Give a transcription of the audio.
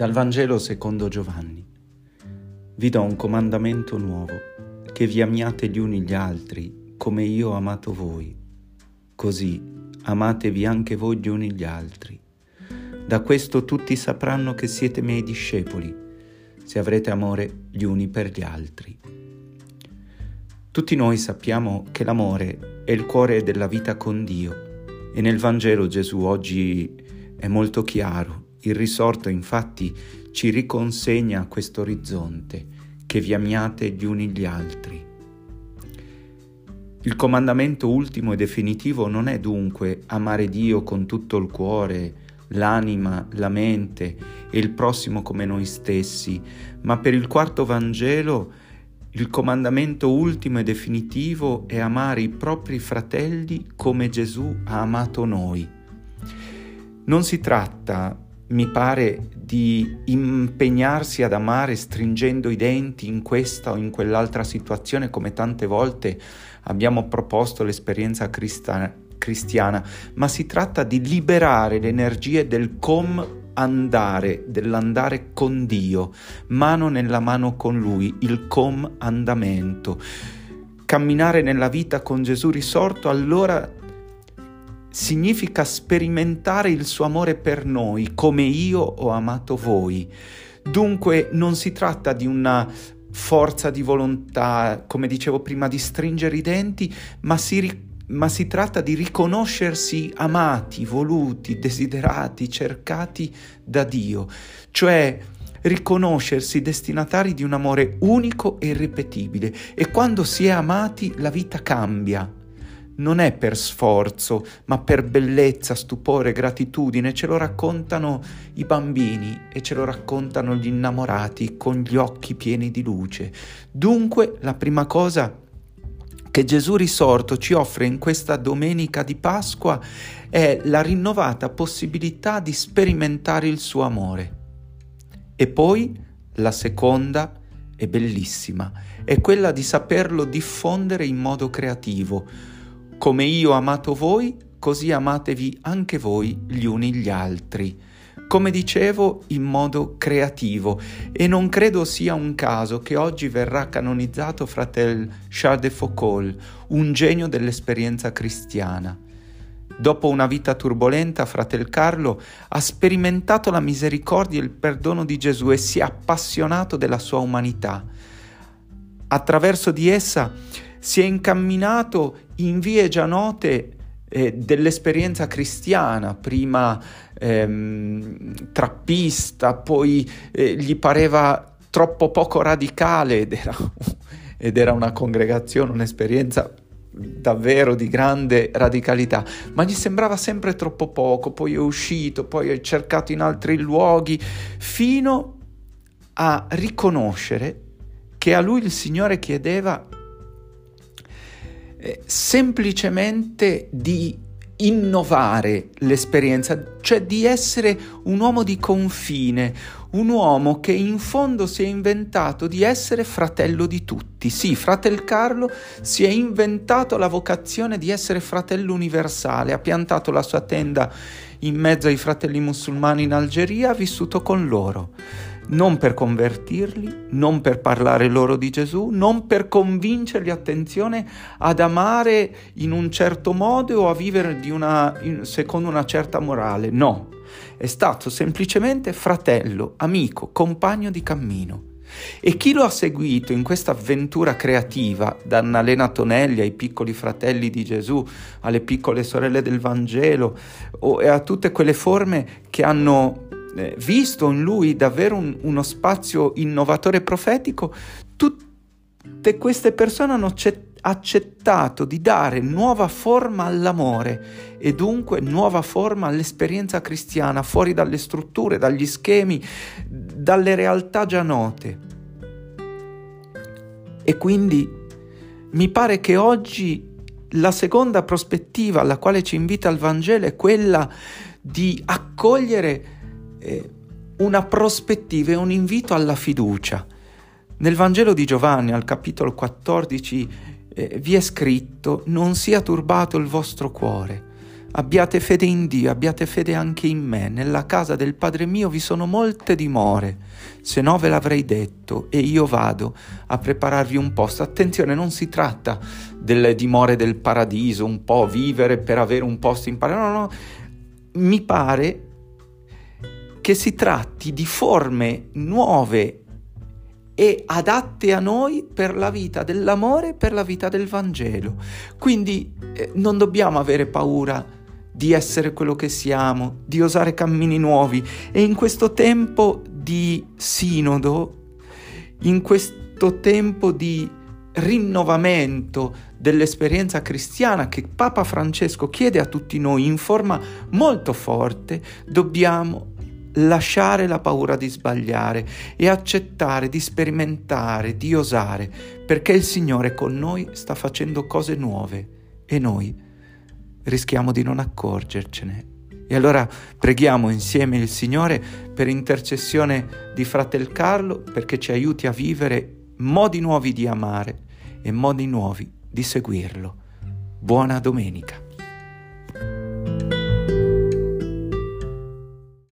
Dal Vangelo secondo Giovanni. Vi do un comandamento nuovo, che vi amiate gli uni gli altri, come io ho amato voi. Così amatevi anche voi gli uni gli altri. Da questo tutti sapranno che siete miei discepoli, se avrete amore gli uni per gli altri. Tutti noi sappiamo che l'amore è il cuore della vita con Dio e nel Vangelo Gesù oggi è molto chiaro il risorto infatti ci riconsegna questo orizzonte, che vi amiate gli uni gli altri. Il comandamento ultimo e definitivo non è dunque amare Dio con tutto il cuore, l'anima, la mente e il prossimo come noi stessi, ma per il quarto Vangelo il comandamento ultimo e definitivo è amare i propri fratelli come Gesù ha amato noi. Non si tratta mi pare di impegnarsi ad amare stringendo i denti in questa o in quell'altra situazione come tante volte abbiamo proposto l'esperienza crista- cristiana, ma si tratta di liberare le energie del com andare, dell'andare con Dio, mano nella mano con Lui, il com andamento. Camminare nella vita con Gesù risorto, allora significa sperimentare il suo amore per noi come io ho amato voi. Dunque non si tratta di una forza di volontà, come dicevo prima, di stringere i denti, ma si, ma si tratta di riconoscersi amati, voluti, desiderati, cercati da Dio, cioè riconoscersi destinatari di un amore unico e irripetibile. E quando si è amati la vita cambia non è per sforzo, ma per bellezza, stupore, gratitudine. Ce lo raccontano i bambini e ce lo raccontano gli innamorati con gli occhi pieni di luce. Dunque, la prima cosa che Gesù risorto ci offre in questa domenica di Pasqua è la rinnovata possibilità di sperimentare il suo amore. E poi la seconda è bellissima, è quella di saperlo diffondere in modo creativo come io ho amato voi, così amatevi anche voi gli uni gli altri. Come dicevo, in modo creativo. E non credo sia un caso che oggi verrà canonizzato fratel Charles de Foucault, un genio dell'esperienza cristiana. Dopo una vita turbolenta, fratel Carlo ha sperimentato la misericordia e il perdono di Gesù e si è appassionato della sua umanità. Attraverso di essa si è incamminato in vie già note eh, dell'esperienza cristiana, prima ehm, trappista, poi eh, gli pareva troppo poco radicale ed era, ed era una congregazione, un'esperienza davvero di grande radicalità, ma gli sembrava sempre troppo poco, poi è uscito, poi è cercato in altri luoghi, fino a riconoscere che a lui il Signore chiedeva eh, semplicemente di innovare l'esperienza, cioè di essere un uomo di confine, un uomo che in fondo si è inventato di essere fratello di tutti. Sì, fratel Carlo si è inventato la vocazione di essere fratello universale, ha piantato la sua tenda in mezzo ai fratelli musulmani in Algeria, ha vissuto con loro non per convertirli, non per parlare loro di Gesù, non per convincerli, attenzione, ad amare in un certo modo o a vivere una, in, secondo una certa morale, no, è stato semplicemente fratello, amico, compagno di cammino. E chi lo ha seguito in questa avventura creativa, da Annalena Tonelli ai piccoli fratelli di Gesù, alle piccole sorelle del Vangelo, e a tutte quelle forme che hanno eh, visto in lui davvero un, uno spazio innovatore profetico, tutte queste persone hanno accettato di dare nuova forma all'amore e dunque nuova forma all'esperienza cristiana, fuori dalle strutture, dagli schemi, dalle realtà già note. E quindi mi pare che oggi la seconda prospettiva alla quale ci invita il Vangelo è quella di accogliere eh, una prospettiva e un invito alla fiducia. Nel Vangelo di Giovanni, al capitolo 14, eh, vi è scritto, non sia turbato il vostro cuore, Abbiate fede in Dio, abbiate fede anche in me. Nella casa del Padre mio vi sono molte dimore, se no ve l'avrei detto e io vado a prepararvi un posto. Attenzione, non si tratta delle dimore del paradiso, un po' vivere per avere un posto in paradiso, no, no, mi pare che si tratti di forme nuove e adatte a noi per la vita dell'amore, per la vita del Vangelo. Quindi eh, non dobbiamo avere paura di essere quello che siamo, di osare cammini nuovi e in questo tempo di sinodo, in questo tempo di rinnovamento dell'esperienza cristiana che Papa Francesco chiede a tutti noi in forma molto forte, dobbiamo lasciare la paura di sbagliare e accettare di sperimentare, di osare, perché il Signore con noi sta facendo cose nuove e noi rischiamo di non accorgercene. E allora preghiamo insieme il Signore per intercessione di Fratel Carlo perché ci aiuti a vivere modi nuovi di amare e modi nuovi di seguirlo. Buona domenica.